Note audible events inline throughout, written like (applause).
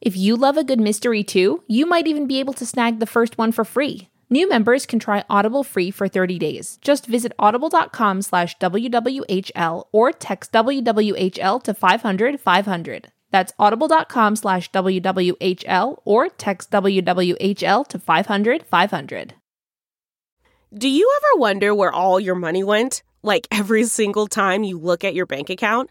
If you love a good mystery too, you might even be able to snag the first one for free. New members can try Audible free for 30 days. Just visit audible.com slash WWHL or text WWHL to 500 500. That's audible.com slash WWHL or text WWHL to 500 500. Do you ever wonder where all your money went? Like every single time you look at your bank account?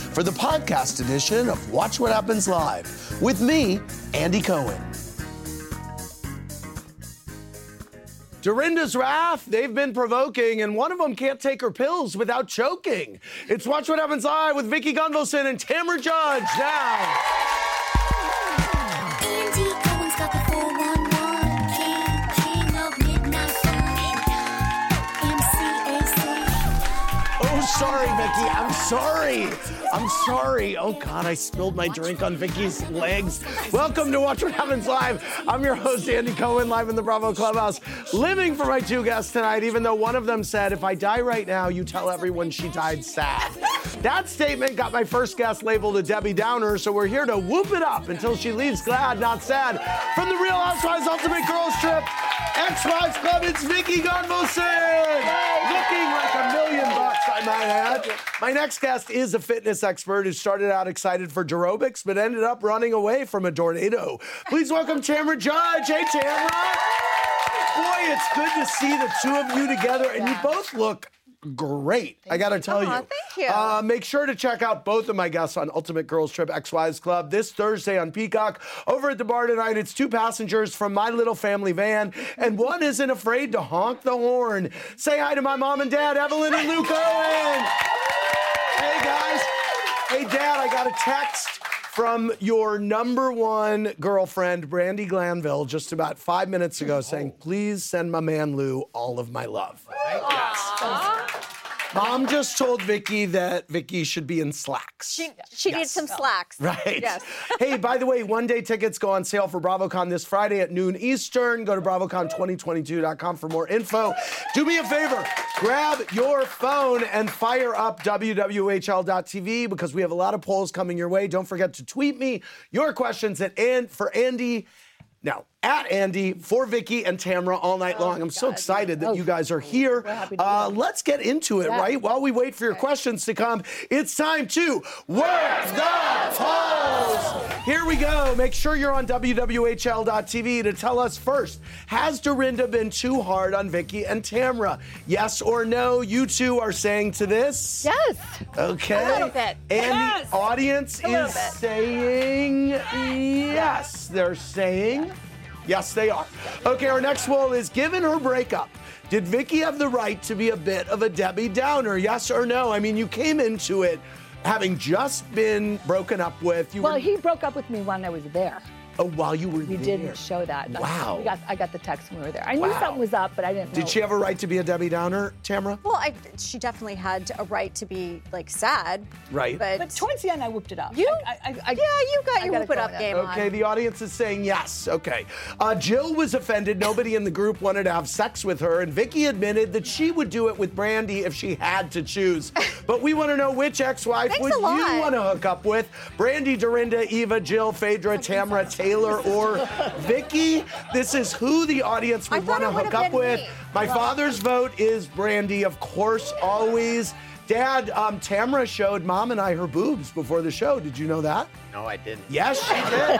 for the podcast edition of Watch What Happens Live with me, Andy Cohen. Dorinda's wrath, they've been provoking, and one of them can't take her pills without choking. It's Watch What Happens Live with Vicki Gunvalson and Tamra Judge now. Vicky. I'm sorry. I'm sorry. Oh, God, I spilled my drink on Vicky's legs. Welcome to Watch What Happens Live. I'm your host, Andy Cohen, live in the Bravo Clubhouse, living for my two guests tonight, even though one of them said, if I die right now, you tell everyone she died sad. That statement got my first guest labeled a Debbie Downer, so we're here to whoop it up until she leaves glad, not sad. From the Real Housewives Ultimate Girls Trip, Ex-Wives Club, it's Vicki Gunvalson! Looking like a million bucks, I might add. My next guest is a fitness expert who started out excited for aerobics, but ended up running away from a tornado. Please welcome Tamra Judge. Hey, Tamra. Boy, it's good to see the two of you together, and you both look great. I got to tell you. Aw, thank you. Uh, make sure to check out both of my guests on Ultimate Girls Trip Ex Wives Club this Thursday on Peacock. Over at the bar tonight, it's two passengers from my little family van, and (laughs) one isn't afraid to honk the horn. Say hi to my mom and dad, Evelyn and Lou Cohen. (laughs) Hey guys. Hey dad, I got a text from your number one girlfriend, Brandi Glanville, just about five minutes ago saying, please send my man Lou all of my love. Mom just told Vicky that Vicky should be in slacks. She, she needs some slacks. Right. Yes. (laughs) hey, by the way, one day tickets go on sale for BravoCon this Friday at noon Eastern. Go to BravoCon2022.com for more info. Do me a favor, grab your phone and fire up WWHL.tv because we have a lot of polls coming your way. Don't forget to tweet me your questions at and for Andy. Now, at Andy, for Vicky and Tamra all night long. I'm so excited that you guys are here. Uh, let's get into it, right? While we wait for your questions to come, it's time to work the polls. Here we go. Make sure you're on WWHL.tv to tell us first Has Dorinda been too hard on Vicky and Tamra? Yes or no? You two are saying to this? Yes. Okay. A little bit. And Yes. the audience is bit. saying yes. They're saying yes, they are. Okay, our next poll is given her breakup. Did Vicky have the right to be a bit of a Debbie Downer? Yes or no? I mean, you came into it having just been broken up with. You Well, were, he broke up with me when I was there. Oh, while you were there. We there. didn't show that. Wow. We got, I got the text when we were there. I knew Wow. something was up, but I didn't know. Did she have a right to be a Debbie Downer, Tamara? Well, I, she definitely had a right to be like sad. Right. But, But towards the end, I whooped it up. you, I, I, I, yeah, you got I your got whoop it going up on. game Okay, on. the audience is saying yes. Okay. Uh, Jill was offended. Nobody in the group wanted to have sex with her, and Vicky admitted that she would do it with Brandy if she had to choose. (laughs) But we want to know which ex-wife Thanks would you want to hook up with? Brandy, Dorinda, Eva, Jill, Phaedra, Tamara, Taylor, or Vicky? This is who the audience would want to hook up with. me. My father's vote is Brandy, of course, always. Dad, um, Tamara showed mom and I her boobs before the show. Did you know that? No, I didn't. Yes, she did.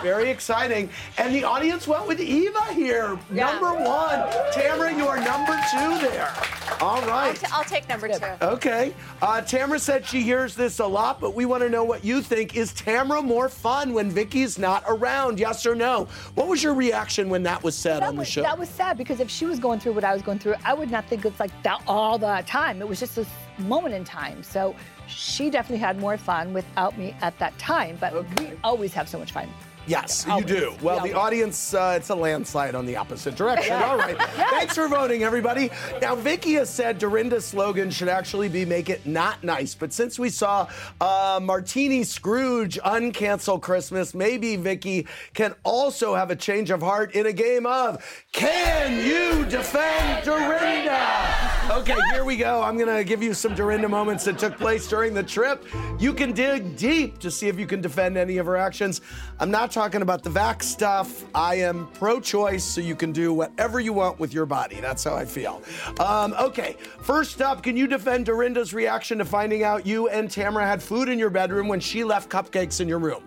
(laughs) Very exciting. And the audience went with Eva here. Number one. Tamara, you are number two there. All right. I'll, t- I'll take number two. Okay. Uh, Tamara said she hears this a lot, but we want to know what you think. Is Tamara more fun when Vicky's not around? Yes or no? What was your reaction when that was said that on the was, show? that was sad because if she was going through what I was going through, I would not think it's like that all the time. It was just this moment in time. So she definitely had more fun without me at that time. But we always have so much fun. Yes, you do. Well, Yeah, the audience, uh, it's a landslide on the opposite direction. All right. (laughs) Thanks for voting, everybody. Now, Vicky has said Dorinda's slogan should actually be make it not nice. But since we saw uh, Martini Scrooge uncancel Christmas, maybe Vicky can also have a change of heart in a game of Can You Defend Dorinda? Okay, here we go. I'm going to give you some Dorinda moments that took place during the trip. You can dig deep to see if you can defend any of her actions. I'm not talking about the vax stuff. I am pro choice, so you can do whatever you want with your body. That's how I feel. Um, okay, first up, can you defend Dorinda's reaction to finding out you and Tamara had food in your bedroom when she left cupcakes in your room?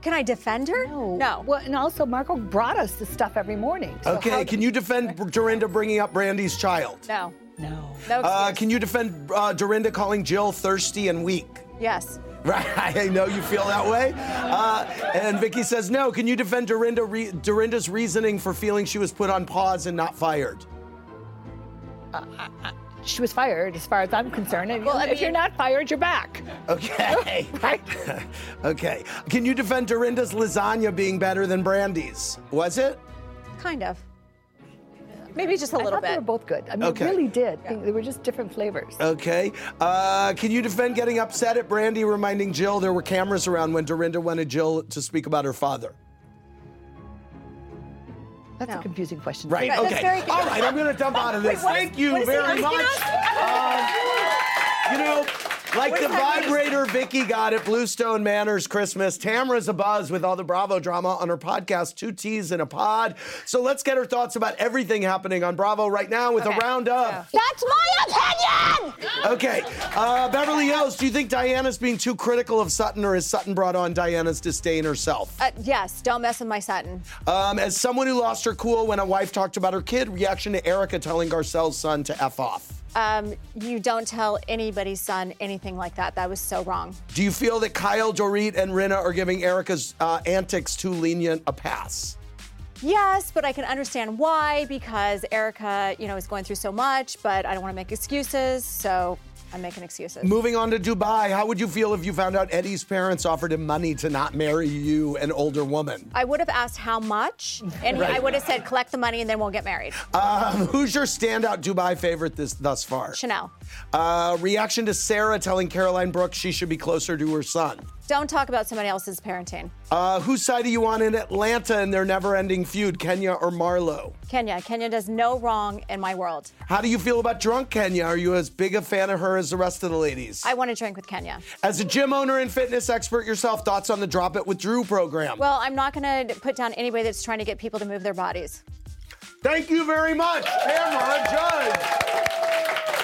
Can I defend her? No. Well, and also Marco brought us the stuff every morning. So Okay, can you defend Dorinda bringing up Brandy's child? No. No. No. Uh, excuse. can you defend uh, Dorinda calling Jill thirsty and weak? yes. (laughs) Right, I know you feel that way. Uh, and Vicky says no. Can you defend Dorinda re- Dorinda's reasoning for feeling she was put on pause and not fired? Uh, uh, uh, she was fired, as far as I'm concerned. And Well, I if you're not fired, you're back. Okay. (laughs) Right? (laughs) okay. Can you defend Dorinda's lasagna being better than Brandy's? Was it? Kind of. Maybe just a little bit. I thought they bit. were both good. I mean, Okay. Really did. I think They were just different flavors. Okay. Uh, can you defend getting upset at Brandy reminding Jill there were cameras around when Dorinda wanted Jill to speak about her father? That's No. a confusing question. Right. That's okay. All right. I'm going to dump out of this. Thank you very much. Like the vibrator Vicky got at Bluestone Manor's Christmas, Tamara's a buzz with all the Bravo drama on her podcast, Two T's in a Pod. So let's get her thoughts about everything happening on Bravo right now with a roundup. That's my opinion! Okay. Uh, Beverly Hills, do you think Diana's being too critical of Sutton or has Sutton brought on Diana's disdain herself? Uh, yes, don't mess with my Sutton. Um, as someone who lost her cool when a wife talked about her kid, reaction to Erika telling Garcelle's son to F off. Um, you don't tell anybody's son anything like that. That was so wrong. Do you feel that Kyle, Dorit, and Rinna are giving Erika's uh, antics too lenient a pass? Yes, but I can understand why because Erika, you know, is going through so much, but I don't want to make excuses, so I'm making excuses. Moving on to Dubai, how would you feel if you found out Eddie's parents offered him money to not marry you, an older woman? I would have asked how much, and I would have said collect the money and then we'll get married. Um, who's your standout Dubai favorite this thus far? Chanel. Uh, reaction to Sarah telling Caroline Brooks she should be closer to her son. Don't talk about somebody else's parenting. Uh, whose side are you on in Atlanta in their never-ending feud, Kenya or Marlo? Kenya. Kenya does no wrong in my world. How do you feel about drunk Kenya? Are you as big a fan of her as the rest of the ladies? I want to drink with Kenya. As a gym owner and fitness expert yourself, thoughts on the Drop It with Drew program? Well, I'm not going to put down anybody that's trying to get people to move their bodies. Thank you very much, Tamra Judge.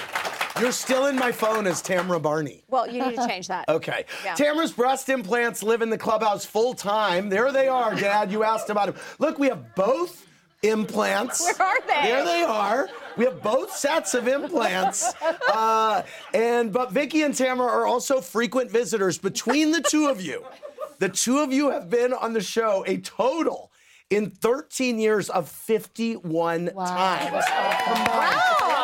You're still in my phone as Tamra Barney. Well, you need to change that. Okay. Yeah. Tamara's breast implants live in the clubhouse full time. There they are, Dad. You asked about them. Look, we have both implants. Where are they? There they are. We have both sets of implants. (laughs) Uh, and but Vicky and Tamara are also frequent visitors. Between the two of you, the two of you have been on the show a total in 13 years of 51 times. Um, how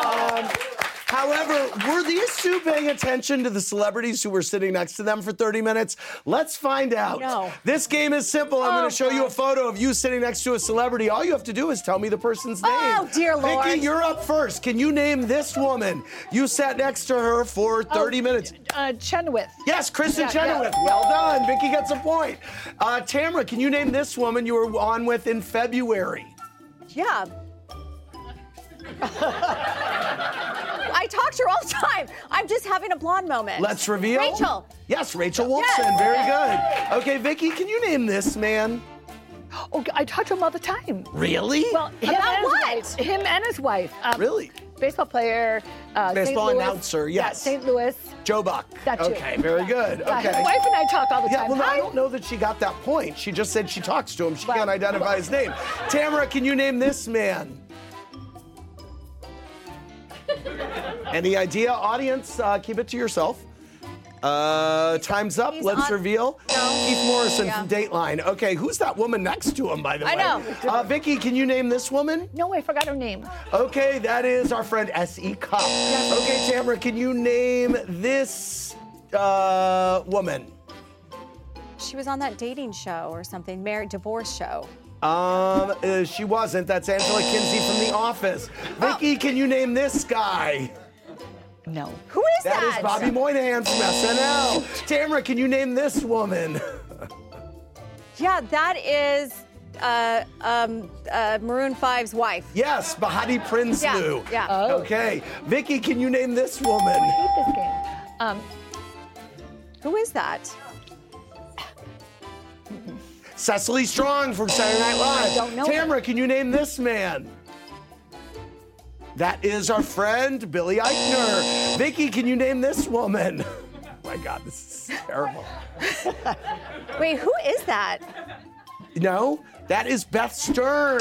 However, were these two paying attention to the celebrities who were sitting next to them for 30 minutes? Let's find out. No. This game is simple. I'm Oh, going to show you a photo of you sitting next to a celebrity. All you have to do is tell me the person's name. Oh, dear Lord. Vicky, you're up first. Can you name this woman? You sat next to her for 30 minutes. Uh, Chenoweth. Yes, Kristin Yeah, yeah. Chenoweth. Well done. Vicky gets a point. Uh, Tamara, can you name this woman you were on with in February? Yeah. (laughs) I talk to her all the time. I'm just having a blonde moment. Let's reveal. Rachel. Yes, Rachel Wolfson. Yes. Very good. Okay, Vicky, can you name this man? Oh, I talk to him all the time. Really? Well, him About and what? wife- Him and his wife. Um, really? Baseball player. Uh, St. Baseball Louis. announcer, Yeah, yes. St. Louis. Joe Buck. That's you. okay, very good. Yeah, Okay. His wife and I talk all the Yeah, time. well, no, I don't know that she got that point. She just said she talks to him. She Well- can't identify his name. Tamara, can you name this man? (laughs) Any idea, audience? Uh, keep it to yourself. Uh, time's up. He's Let's on- reveal. No. Keith Morrison Yeah. from Dateline. Okay, who's that woman next to him, by the way? I way? know. Uh, Vicky, can you name this woman? No, I forgot her name. Okay, that is our friend S.E. Cupp. Okay, Tamara, can you name this uh, woman? She was on that dating show or something, married divorce show. Um, uh, she wasn't. That's Angela Kinsey from The Office. Vicky, can you name this guy? No. Who is that? That is Bobby Moynihan from SNL. Tamara, can you name this woman? (laughs) Yeah, that is uh, um, uh, Maroon 5's wife. Yes, Behati Prinsloo. Yeah, yeah. Oh. Okay. Vicky, can you name this woman? I hate this game. Um, Who is that? Cecily Strong from Saturday Night Live. I don't know Tamara, can you name this man? That is our friend Billy Eichner. Vicky, can you name this woman? (laughs) Oh my God, this is terrible. Wait, who is that? No, that is Beth Stern.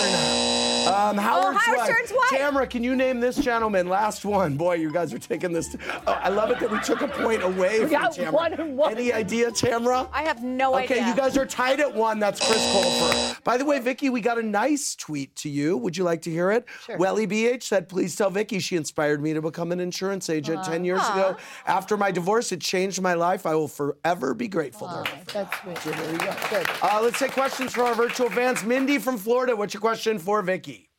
Um, Howard wife. Stern's wife. Tamara, can you name this gentleman? Last one. Boy, you guys are taking this. Oh, I love it that we took a point away from got Tamara. one and one. Any idea, Tamara? I have no Okay, idea. Okay, you guys are tied at one. That's Chris Colfer. By the way, Vicky, we got a nice tweet to you. Would you like to hear it? Sure. Welly BH said, please tell Vicky she inspired me to become an insurance agent 10 years ago. After my divorce, it changed my life. I will forever be grateful to her. that's sweet. There you go. Good. Uh, let's take questions from our virtual fans. Mindy from Florida, what's your question for Vicky?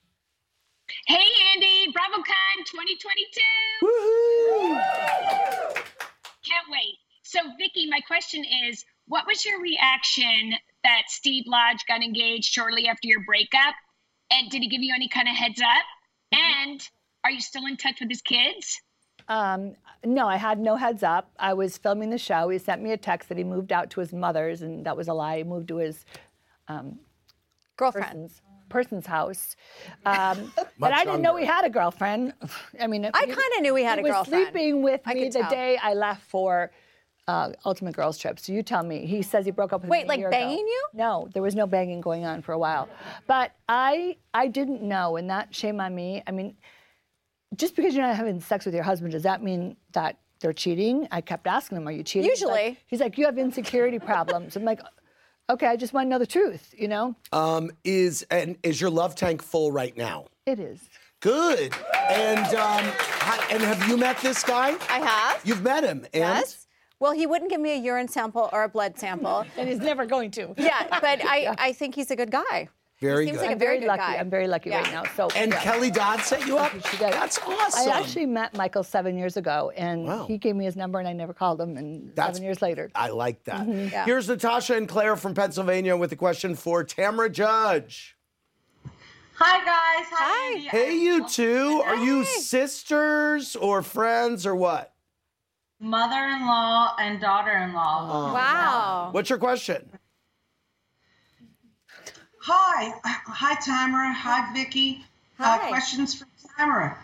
Hey, Andy, BravoCon 2022. Woohoo! Can't wait. So, Vicky, my question is what was your reaction that Steve Lodge got engaged shortly after your breakup? And did he give you any kind of heads up? And are you still in touch with his kids? Um, no, I had no heads up. I was filming the show. He sent me a text that he moved out to his mother's, and that was a lie. He moved to his Girlfriend. Person's, person's house. (laughs) Um, but I didn't know younger. he had a girlfriend. I mean, I kinda knew he had a girlfriend. He was girlfriend. sleeping with I me the tell. day I left for uh, Ultimate Girls Trip. So you tell me. He says he broke up with Wait, me. like year ago. banging you? No, there was no banging going on for a while. But I, I didn't know, and that shame on me. I mean, just because you're not having sex with your husband, does that mean that they're cheating? I kept asking him, "Are you cheating?" He's like- Usually. he's like, "You have insecurity problems." I'm like, "Okay, I just want to know the truth." You know, Um, is and is your love tank full right now? it is. Good. And um, hi- and have you met this guy? I have. You've met him. And Yes. Well, he wouldn't give me a urine sample or a blood sample. (laughs) And he's never going to. yeah, but I, (laughs) I think he's a good guy. Very good. seems good. like a I'm very very good lucky. guy. I'm very lucky right now. So and yeah. Kelly Dodd set you up? She did. That's awesome. I actually met Michael seven years ago, and Wow. he gave me his number, and I never called him. And That's- seven years later, I like that. Mm-hmm. Yeah. Here's Natasha and Claire from Pennsylvania with a question for Tamra Judge. Hi guys. Hi. Hi. Hey, you two. Are you sisters or friends or what? Mother-in-law and daughter-in-law. Wow. What's your question? Hi. Hi Tamara. Hi Vicky. Hi. Uh, questions for Tamara.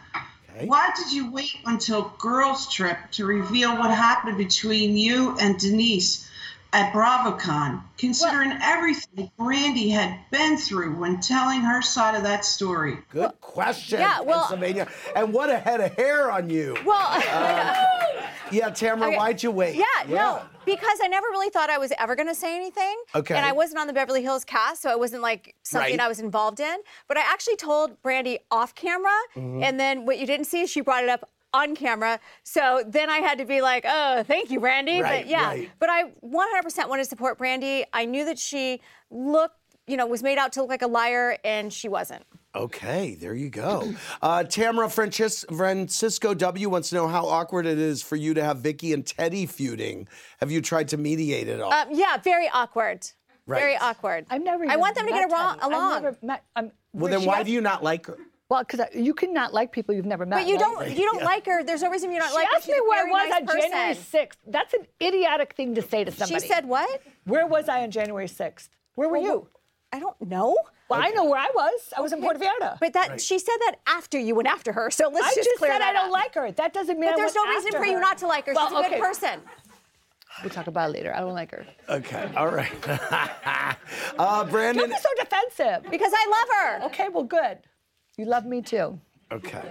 Okay. Why did you wait until girls trip to reveal what happened between you and Denise at BravoCon, considering everything Brandy had been through when telling her side of that story? Good question, yeah, well- Pennsylvania. And what a head of hair on you. Well, (laughs) yeah, Tamara, Okay. why'd you wait? yeah, no, because I never really thought I was ever going to say anything. Okay. And I wasn't on the Beverly Hills cast, so it wasn't like something Right. I was involved in. But I actually told Brandy off camera, Mm-hmm. and then what you didn't see is she brought it up on camera. So then I had to be like, oh, thank you, Brandy. Right, but yeah, right. but I 100% wanted to support Brandy. I knew that she looked, you know, was made out to look like a liar, and she wasn't. Okay, there you go. Uh, Tamara Francis- Francisco W wants to know how awkward it is for you to have Vicky and Teddi feuding. Have you tried to mediate it all? Um, yeah, very awkward. Very awkward. I've never. I want them to get met along. I've never met. I'm, well, then why asked- do you not like her? Well, because you cannot like people you've never met. but you right? don't. You don't like her. There's no reason you don't She like her. asked me where I was nice on person. January 6th. That's an idiotic thing to say to somebody. She said what? Where was I on January 6th? Where were you? I don't know. Well, I know where I was. I was in Puerto Vallarta. But that she said that after you went after her. So let's I just, just clear said that I don't up. like her. That doesn't mean But I there's went no reason after for you not to like her. Well, She's a good okay. person. We'll talk about it later. I don't like her. Okay, all right. (laughs) uh, Don't Brandon. be so defensive. Because I love her. Okay, well, good. You love me too. Okay.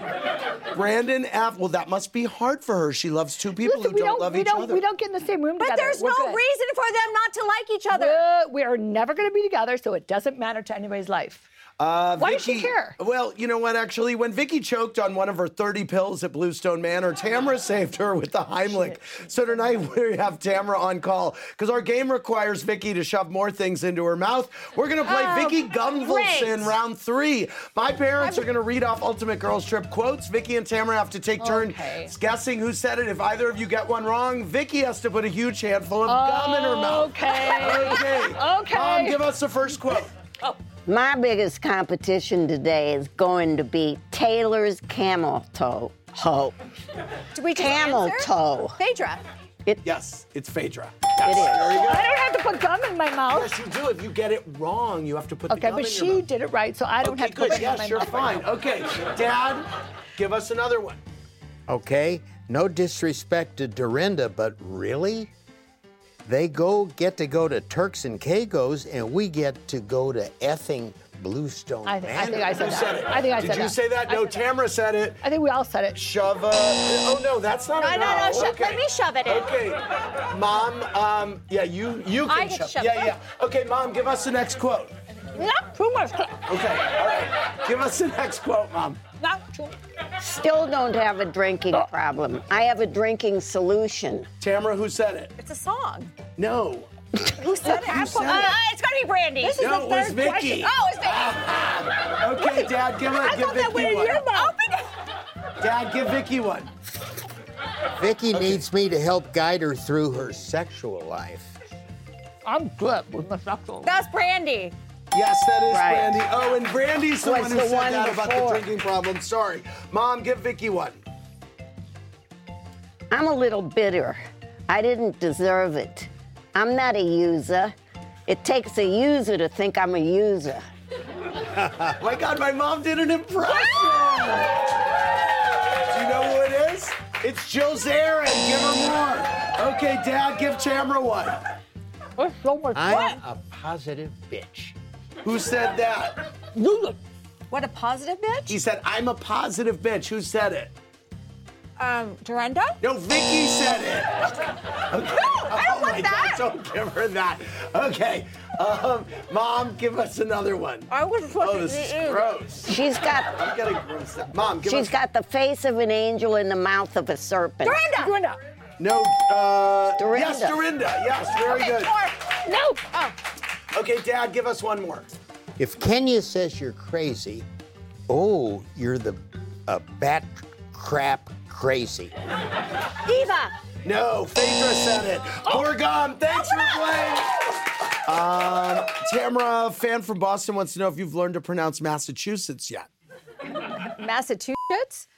Brandon F. Well, that must be hard for her. She loves two people Listen, who we don't, don't, love each don't, other. we don't get in the same room But together. there's We're no good. reason for them not to like each other. We're, we are never going to be together, so it doesn't matter to anybody's life. Uh, Why does she Vicky- care? Well, you know what? Actually, when Vicky choked on one of her 30 pills at Bluestone Manor, Tamara saved her with the Heimlich. So tonight (laughs) we have Tamara on call because our game requires Vicky to shove more things into her mouth. We're gonna play Oh, Vicky. Gunvalson round three. My parents are gonna read off Ultimate Girls Trip quotes. Vicky and Tamara have to take turns Okay. guessing who said it. If either of you get one wrong, Vicky has to put a huge handful of gum in her mouth. Okay. (laughs) Okay. Okay. Mom, give us the first quote. My biggest competition today is going to be Taylor's camel toe. Ho. Did we just Camel answer? toe. Phaedra. Yes, it's Phaedra. It is. There you go. I don't have to put gum in my mouth. Yes, you do. If you get it wrong, you have to put the gum in your mouth. Okay, but she did it right, so I don't Okay, have to good. put it in my mouth. Yes, you're mouth. right fine. Okay, Dad, give us another one. Okay, no disrespect to Dorinda, but really? They go get to go to Turks and Caicos, and we get to go to effing Bluestone I, think- I think I said that. said it? I think I Did said you that. say that? I No, said. Tamara said it. I think we all said it. Shove a. Oh no, that's not No, a no, no, no. sho- okay. let me shove it in. Okay, Mom. Um, yeah, you you can get shove. shove Yeah, it. yeah. Okay, Mom, give us the next quote. Not too much. Okay, all right. Give us the next quote, Mom. Not too Still don't have a drinking uh. problem. I have a drinking solution. Tamara, who said it? It's a song. No. Who said it? Who said uh, it? It's gotta be Brandy. This No, oh, it was Vicky. Oh, it's Vicky. Okay, Dad, give it. I give thought that Vicky went in one. your mouth. Open it. Dad, give Vicky one. Vicky needs me to help guide her through her sexual life. I'm good with my sexual. That's Brandy. Yes, that is Right. Brandy. Oh, and Brandy's the Was one who the said one that about the drinking problem. Sorry. Mom, give Vicky one. I'm a little bitter. I didn't deserve it. I'm not a user. It takes a user to think I'm a user. (laughs) My God, my mom did an impression. Do you know who it is? It's Jill Zarin. Give her more. Okay, Dad, give Tamara one. There's so much I'm a positive bitch. Who said that? Lula. What a positive bitch. He said, I'm a positive bitch. Who said it? Um, Dorinda? No, Vicky said it. (laughs) Okay. I don't oh want my that. God, don't give her that. Okay. Um, Mom, give us another one. I was supposed Oh, to this is eat gross. She's got (laughs) I'm getting grossed out. Mom, give she's us. got the face of an angel and the mouth of a serpent. Dorinda. Dorinda. No, uh. Dorinda. Yes, Dorinda. Yes, very good. Or- No. oh, Okay, Dad, give us one more. If Kenya says you're crazy, oh, you're the uh, bat crap crazy. Eva. No, Phaedra said it. Poor gum. Thanks for playing. Um, Tamara, fan from Boston, wants to know if you've learned to pronounce Massachusetts yet. Massachusetts.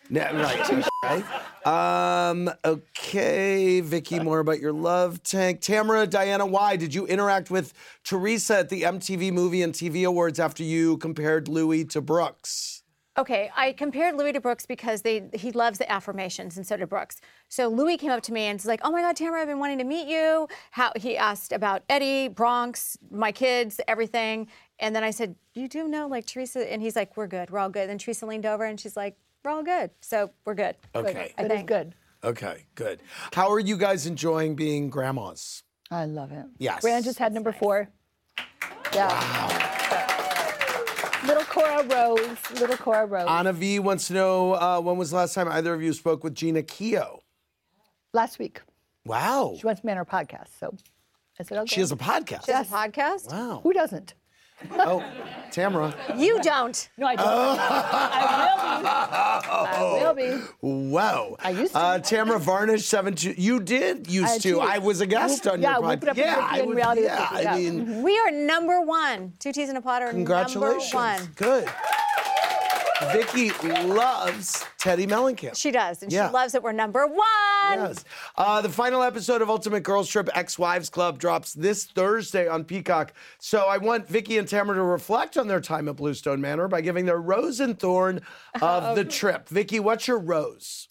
No, right, right? Um, okay, Vicky, more about your love tank. Tamara, Diana, why did you interact with Teresa at the MTV Movie and TV Awards after you compared Louis to Brooks? Okay, I compared Louis to Brooks because they he loves the affirmations and so did Brooks. So Louis came up to me and was like, "Oh my God, Tamara, I've been wanting to meet you." How he asked about Eddie, Bronx, my kids, everything, and then I said, "You do know like Teresa?" And he's like, "We're good, we're all good." Then Teresa leaned over and she's like, "We're all good, so we're good." Okay. I That is think. good. Okay, good. How are you guys enjoying being grandmas? I love it. Yes. Grant just had number four. Yeah. Little Cora Rose. Little Cora Rose. Anna V wants to know uh, when was the last time either of you spoke with Jeana Keough? Last week. Wow. She wants me on her podcast. So I said, okay. She has a podcast. She has a podcast? Wow. Who doesn't? Oh, Tamara. You don't. No, I don't. I will be. I will be. Wow. I used to. Uh, Tamara Varnish, seven two. You did used I to. I was a guest Whoop- on yeah, your whoop it podcast. up with Vicky I and would- reality with yeah, I mean, We are number one. Two T's and a Potter. congratulations. Number one. Good. Vicky loves Teddi Mellencamp. She does, and Yeah. she loves that we're number one. Yes. Uh, the final episode of Ultimate Girls Trip Ex Wives Club drops this Thursday on Peacock. So I want Vicky and Tamara to reflect on their time at Bluestone Manor by giving their rose and thorn of (laughs) the trip. Vicky, what's your rose?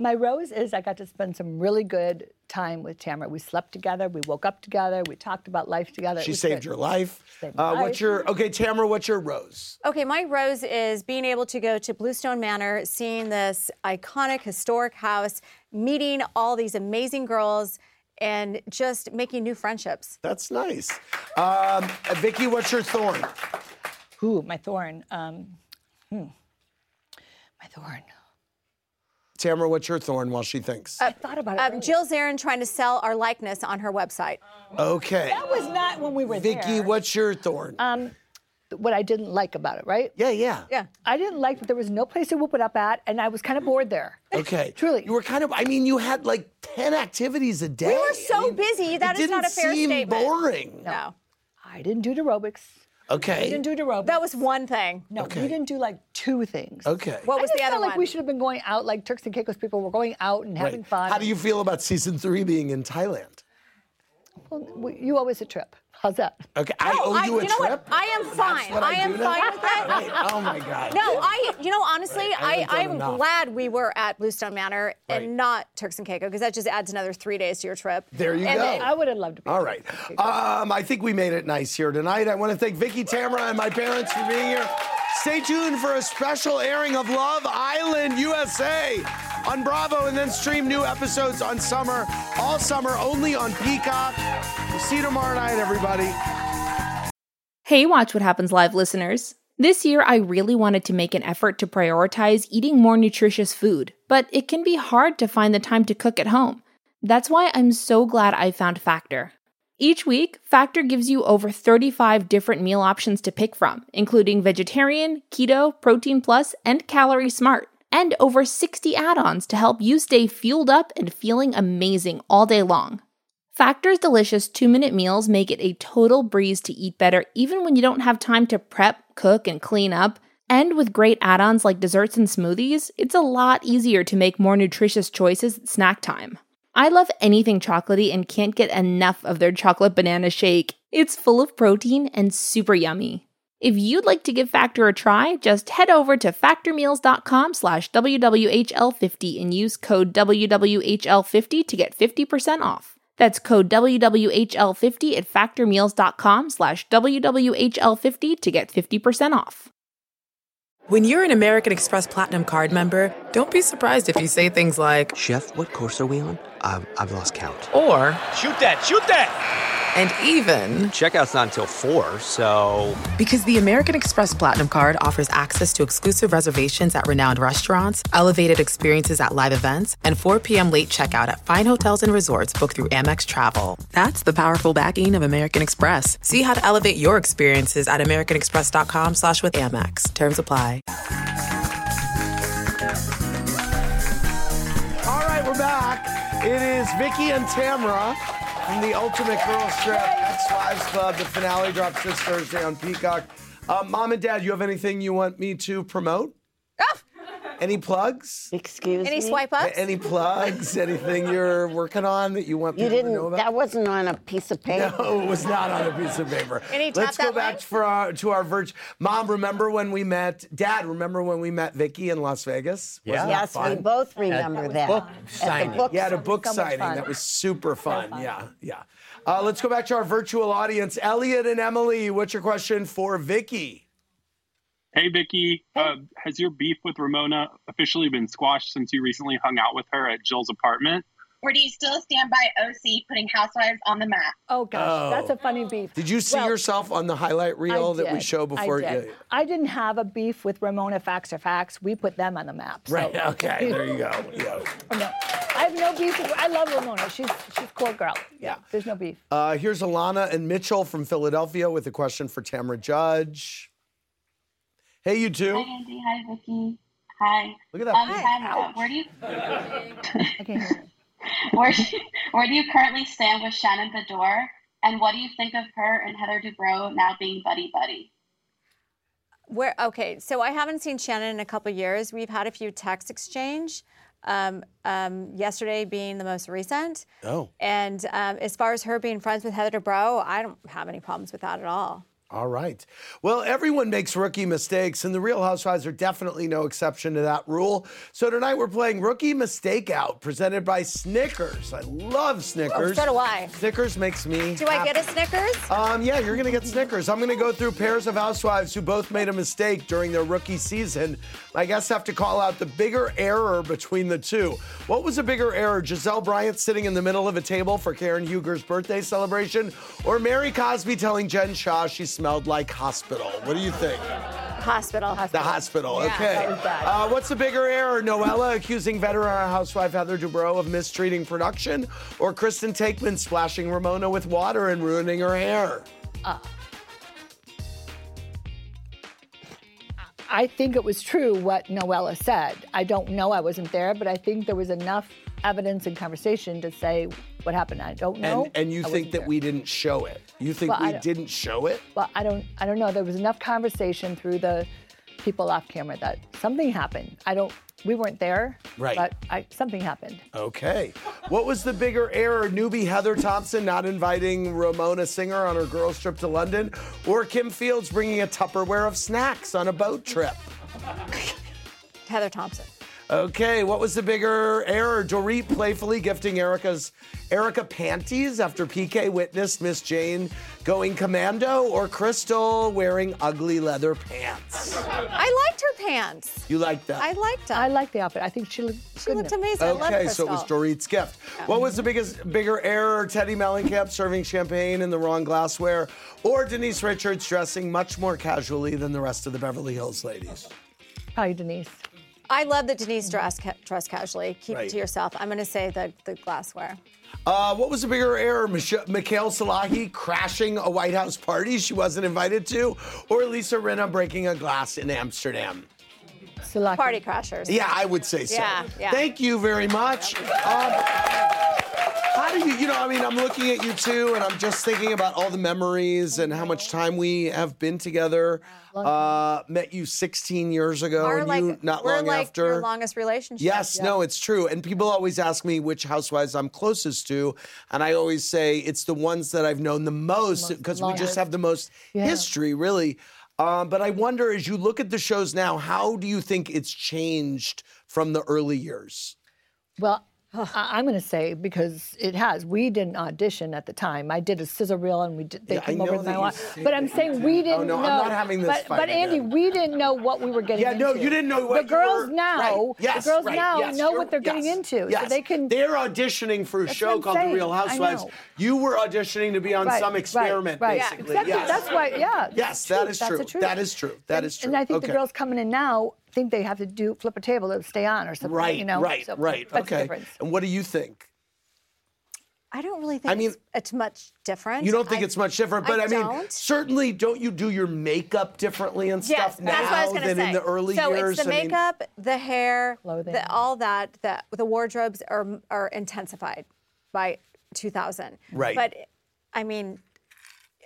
My rose is I got to spend some really good time with Tamara. We slept together. We woke up together. We talked about life together. It She was saved good. your life. Saved my Uh, life. what's your okay, Tamara? What's your rose? Okay, my rose is being able to go to Bluestone Manor, seeing this iconic historic house, meeting all these amazing girls, and just making new friendships. That's nice. Um, uh, Vicky, what's your thorn? Ooh, my thorn. Um, hmm. My thorn. Tamara, what's your thorn? While she thinks. I thought about it. Um. Jill Zarin trying to sell our likeness on her website. okay. That was not when we were Vicky, there. Vicky, what's your thorn? Um, what I didn't like about it, right? yeah, yeah. Yeah. I didn't like that there was no place to whoop it up at, and I was kind of bored there. Okay. (laughs) Truly. You were kind of, I mean, you had like 10 activities a day. We were so I mean, busy. That it is not a fair statement. It didn't seem statement. boring. No. I didn't do aerobics. I You didn't do aerobics. That was one thing. no. Okay. We didn't do like two things. Okay. What I was just the other felt like we should have been going out like Turks and Caicos people were going out and having Right. fun. How do you feel about season three being in Thailand? Well, you owe us a trip. How's that? Okay. I No, owe I- you a you know what? I am fine. what I I am do now? fine with it. Right. Oh my God. No, I, you know, honestly, Right, I I, haven't done I'm enough. glad we were at Bluestone Manor Right. and not Turks and Caicos because that just adds another three days to your trip. There you And go. then- I would have loved to be. All right. Um, I think we made it nice here tonight. I want to thank Vicky, Tamara, and my parents for being here. Stay tuned for a special airing of Love Island USA on Bravo and then stream new episodes on summer, all summer, only on Peacock. We'll see you tomorrow night, everybody. Hey, Watch What Happens Live listeners. This year, I really wanted to make an effort to prioritize eating more nutritious food, but it can be hard to find the time to cook at home. That's why I'm so glad I found Factor. Each week, Factor gives you over 35 different meal options to pick from, including vegetarian, keto, protein plus, and calorie smart, and over 60 add ons to help you stay fueled up and feeling amazing all day long. Factor's delicious two minute meals make it a total breeze to eat better even when you don't have time to prep, cook, and clean up. And with great add ons like desserts and smoothies, it's a lot easier to make more nutritious choices at snack time. I love anything chocolatey and can't get enough of their chocolate banana shake. It's full of protein and super yummy. If you'd like to give Factor a try, just head over to factormeals.com slash WWHL50 and use code WWHL50 to get 50% off. That's code WWHL50 at factormeals.com slash WWHL50 to get 50% off. When you're an American Express Platinum card member, don't be surprised if you say things like, Chef, what course are we on? I've, I've lost count. or, Shoot that, shoot that! And even, Checkout's not until 4, so. because the American Express Platinum card offers access to exclusive reservations at renowned restaurants, elevated experiences at live events, and 4 p.m. late checkout at fine hotels and resorts booked through Amex Travel. That's the powerful backing of American Express. See how to elevate your experiences at americanexpress.com slash with Amex. Terms apply. All right, we're back. It is Vicky and Tamara from the Ultimate Girls Trip Ex Wives Club. The finale drops this Thursday on Peacock. Uh, Mom and Dad, you have anything you want me to promote? Any plugs? Excuse me. Any me. swipe ups? A- Any plugs? Anything you're working on that you want people to know You didn't. about? That wasn't on a piece of paper. No, it was not on a piece of paper. (laughs) Any Let's go back link? for our, to our virtual. Mom, remember when we met? Dad, remember when we met Vicky in Las Vegas? Yeah. Wasn't Yes, we both remember that. book At the signing. book Yeah, at a book so signing. fun. That was super fun. Yeah, yeah. Uh, let's go back to our virtual audience. Elliot and Emily, what's your question for Vicky? Hey, Vicky. Uh, has your beef with Ramona officially been squashed since you recently hung out with her at Jill's apartment? or do you still stand by OC putting Housewives on the map? Oh gosh, Oh. that's a funny beef. Did you see Well, yourself on the highlight reel that we did. show before? I, did. Yeah. I didn't have a beef with Ramona Facts or Facts. We put them on the map. so- Right. Okay. (laughs) There you go. Yeah. Oh, no. I have no beef. With, I love Ramona. She's she's a cool girl. Yeah. There's no beef. Uh, here's Alana and Mitchell from Philadelphia with a question for Tamra Judge. Hey, you two. Hi, Andy. Hi, Vicky. Hi. Look at that Um, big Tamara, where do you (laughs) (laughs) where, where do you currently stand with Shannon Beador, and what do you think of her and Heather Dubrow now being buddy buddy? Where okay, so I haven't seen Shannon in a couple years. We've had a few text exchange. Um, um, yesterday being the most recent. Oh. And um, as far as her being friends with Heather Dubrow, I don't have any problems with that at all. All right. Well, everyone makes rookie mistakes, and the Real Housewives are definitely no exception to that rule. So tonight we're playing Rookie Mistake Out, presented by Snickers. I love Snickers. Oh, so do I. Snickers makes me. Do I get a. Snickers? Um, yeah, you're gonna get Snickers. I'm gonna go through pairs of housewives who both made a mistake during their rookie season. My guests have to call out the bigger error between the two. What was a bigger error? Gizelle Bryant sitting in the middle of a table for Karen Huger's birthday celebration, or Mary Cosby telling Jen Shaw she smelled like hospital? What do you think? Hospital. The hospital. Yeah, okay. that was bad. Uh, what's the bigger error? Noella accusing veteran housewife Heather Dubrow of mistreating production, or Kristen Taekman splashing Ramona with water and ruining her hair? I think it was true what Noella said. I don't know. I wasn't there, but I think there was enough evidence and conversation to say what happened. I don't know. And, and you I think that there. we didn't show it? You think Well, we didn't show it? Well, I don't. I don't know. There was enough conversation through the people off camera that something happened. I don't. We weren't there. Right. But I, something happened. Okay. What was the bigger error? Newbie Heather Thomson not inviting Ramona Singer on her girls' trip to London, or Kim Fields bringing a Tupperware of snacks on a boat trip? Heather Thomson. Okay, what was the bigger error? Dorit playfully gifting Erika's Erika panties after PK witnessed Miss Jane going commando, or Crystal wearing ugly leather pants? I liked her pants. You liked that? I liked them. I liked the outfit. I think she looked. She looked amazing. I love Okay, Crystal. so it was Dorit's gift. What was the biggest, bigger error? Teddi Mellencamp serving champagne in the wrong glassware, or Denise Richards dressing much more casually than the rest of the Beverly Hills ladies? Probably Denise. I love that Denise dressed ca- dressed casually. Keep Right. it to yourself. I'm going to say the the glassware. Uh, what was the bigger error? Mich- Michaele Salahi crashing a White House party she wasn't invited to, or Lisa Rinna breaking a glass in Amsterdam? Party crashers. Yeah, I would say so. Yeah, yeah. Thank you very much. Um, how do you, you know, I mean, I'm looking at you too, and I'm just thinking about all the memories and how much time we have been together. Uh, met you 16 years ago We're and like you not we're long like after. your longest relationship. Yes, Yeah. no, it's true. And people always ask me which housewives I'm closest to. And I always say it's the ones that I've known the most because we just have the most Yeah. history, really. Um, but I wonder, as you look at the shows now, how do you think it's changed from the early years? Well, I, I'm going to say because it has. We didn't audition at the time. I did a sizzle reel, and we did, they Yeah, I came over with that my say But I'm saying we didn't Oh, no, I'm know. not having this but, fight but Andy, again. we didn't know what we were getting into. Yeah, into. no, you didn't know what the girls were- now. right. Yes, the girls right, now yes, know what they're getting yes, into, yes. so they can. They're auditioning for a show I'm called The Real Housewives. You were auditioning to be on Right, some experiment, right. basically. Exactly. Yes. That's why. Yeah. Yes, that. That's true. That is true. And, is true. And I think the girls coming in now think they have to do flip a table to stay on or something. Right, You know. right, So right. That's the okay. difference. And what do you think? I don't really think I mean- it's, it's much different. You don't think I- it's much different, but I, mean, don't. certainly don't you do your makeup differently and Yes, stuff now that's what I was going to than say. in the early so years? it's the I mean- makeup, the hair, the, all that. The the wardrobes are are intensified by 2000. Right. But I mean,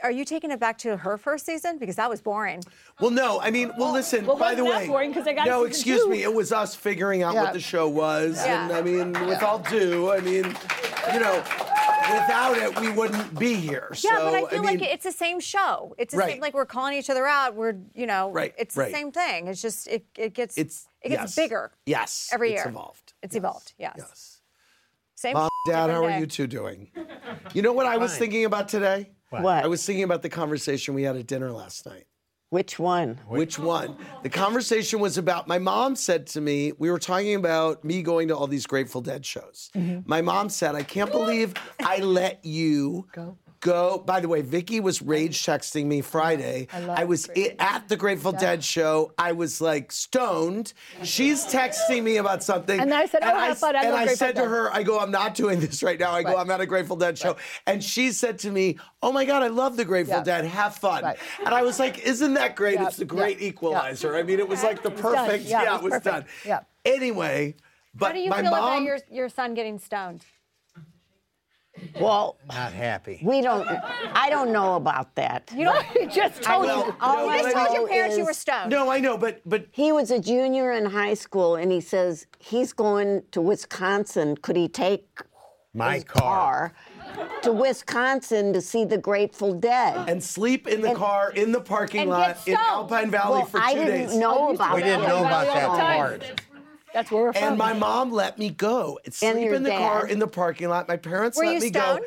are you taking it back to her first season because that was boring? Well, no, I mean, well, listen. well, by the wasn't that way, boring 'cause I got no, excuse two? me. It was us figuring out Yeah. what the show was, Yeah. and I mean, with all due, I mean, you know, without it, we wouldn't be here. Yeah, but I feel mean, like it's the same show. It's the Right. same like we're calling each other out. We're you know, Right, it's right. the same thing. It's just it it gets It's- it gets yes. bigger. Yes, every year. it's evolved. It's evolved. Yes. Yes. Same. Mom, Dad, different how are you two doing? You know what I was Fine. thinking about today? What? I was thinking about the conversation we had at dinner last night. Which one? Which one? The conversation was about my mom said to me, we were talking about me going to all these Grateful Dead shows. Mm-hmm. My mom said, I can't believe I let you Go. Go. By the way, Vicky was rage texting me Friday. I I was i- at the Grateful Dead show. I was like stoned. She's texting me about something. And I said, "Oh, fun. I and I said to Dead." her, I go, I'm not doing this right now. I go, Right. I'm at a Grateful Dead show. And she said to me, Oh my God, I love the Grateful Yeah. Dead. Have fun. Right. And I was like, Isn't that great? Yeah, It's the great yeah. equalizer. I mean, it was like the It was perfect. Yeah, it it was was perfect. done. Yeah. Anyway, but How do you my feel mom. about your, your son getting stoned? Well, Not happy. we don't. I don't know about that. You don't. He just I told Well, you. all no, I You just told your know parents you were stoned. no, I know, but but He was a junior in high school, and he says he's going to Wisconsin. Could he take My his car. car to Wisconsin to see the Grateful Dead? and sleep in the car in the parking lot in. Alpine Valley well, for two I didn't days. know oh, used to about We go didn't know about that time. part. That's where we're from. And my mom let me go. Sleep in the car in the parking lot. My parents Were let me go.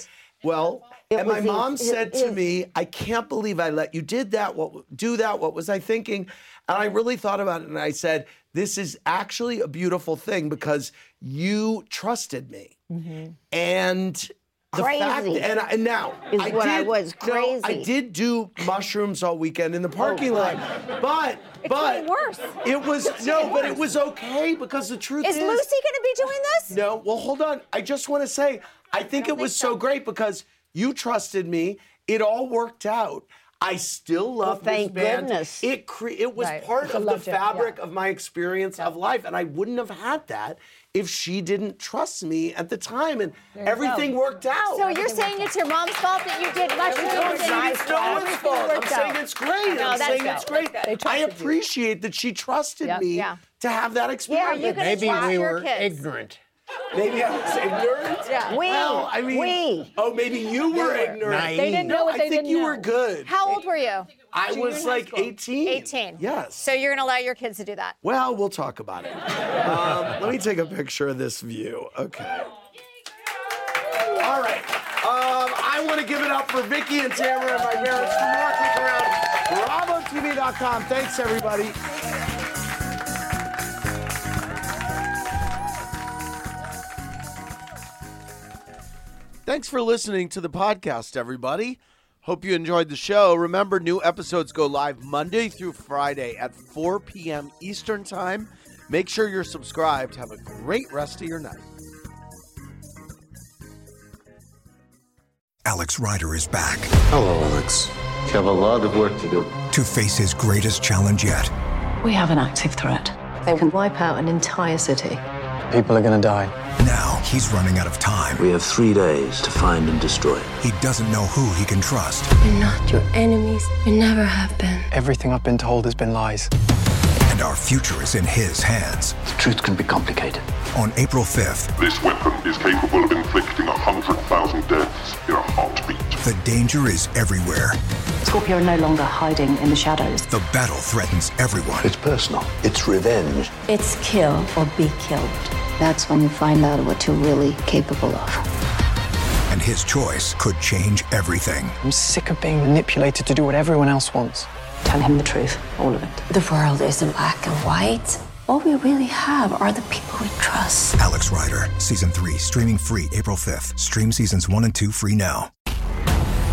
Well, It and my mom said to me, "I can't believe I let you did that. What do that? What was I thinking?" And I really thought about it, and I said, "This is actually a beautiful thing because you trusted me." Mm-hmm. And the fact, and, I, and now Is I what I did, was no, I did do mushrooms all weekend in the oh parking lot, but but worse. It was no, but it was okay because the truth Is is, Lucy going to be doing this? no, well, hold on. I just want to say, I think it was so. great because you trusted me. It all worked out. I still love thank this band. goodness. It cre- it was Right. part It's of the love jam, yeah. fabric of my experience of life, and I wouldn't have had that if she didn't trust me at the time, and everything worked out. So you're saying it's your mom's fault that you did mushrooms No, and it's you no one's fault. I'm worked saying it's great. No, I'm saying good. it's great. That's good. They I trusted you. appreciate that she trusted Yeah. me Yeah. to have that experience. you gonna Maybe trust we were kids? ignorant. Maybe I was ignorant. Yeah. We, Well, I mean, we. oh, maybe you were ignorant. Naive. They didn't know No, what I they think didn't you know. were good. How old were you? I was like 18. 18. Yes. So you're going to allow your kids to do that? well, we'll talk about it. Um, let me take a picture of this view. Okay. All right. Um, I want to give it up for Vicki and Tamra and my parents. For more, click around BravoTV.com. Thanks, everybody. Thanks for listening to the podcast, everybody. Hope you enjoyed the show. Remember, new episodes go live Monday through Friday at 4 p.m. Eastern Time. Make sure you're subscribed. Have a great rest of your night. Alex Rider is back Hello, Alex. You have a lot of work to do. to face his greatest challenge yet. We have an active threat. They can wipe out an entire city. People are going to die. Now he's running out of time. We have three days to find and destroy it. He doesn't know who he can trust. We're not your enemies. We never have been. Everything I've been told has been lies. And our future is in his hands. The truth can be complicated. On April 5th, This weapon is capable of inflicting 100,000 deaths in a heartbeat. the danger is everywhere. Scorpia are no longer hiding in the shadows. The battle threatens everyone. It's personal. It's revenge. It's kill or be killed. That's when you find out what you're really capable of. And his choice could change everything. I'm sick of being manipulated to do what everyone else wants. Tell him the truth, all of it. The world isn't black and white. All we really have are the people we trust. Alex Rider, Season 3, streaming free April 5th. Stream Seasons 1 and 2 free now.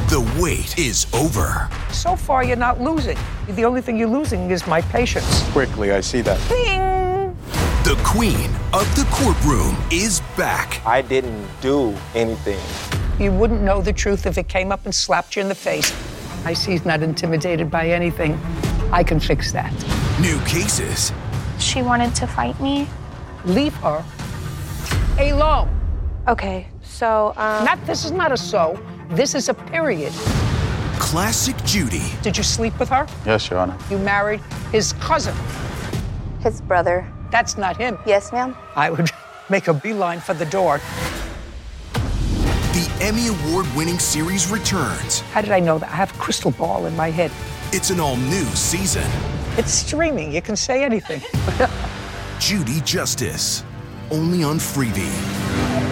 The wait is over. So far, you're not losing. The only thing you're losing is my patience. Quickly, I see that. Bing! The Queen of the Courtroom is back. I didn't do anything. You wouldn't know the truth if it came up and slapped you in the face. I see he's not intimidated by anything. I can fix that. New cases, She wanted to fight me. Leave her alone. Okay, so um, Not this is not a so. This is a period. classic Judy, Did you sleep with her? Yes, Your Honor. You married his cousin. his brother. That's not him. Yes, ma'am. I would (laughs) make a beeline for the door. Emmy Award winning series returns. How did I know that? I have a crystal ball in my head. It's an all new season. It's streaming. You can say anything. (laughs) Judy Justice, only on Freevee.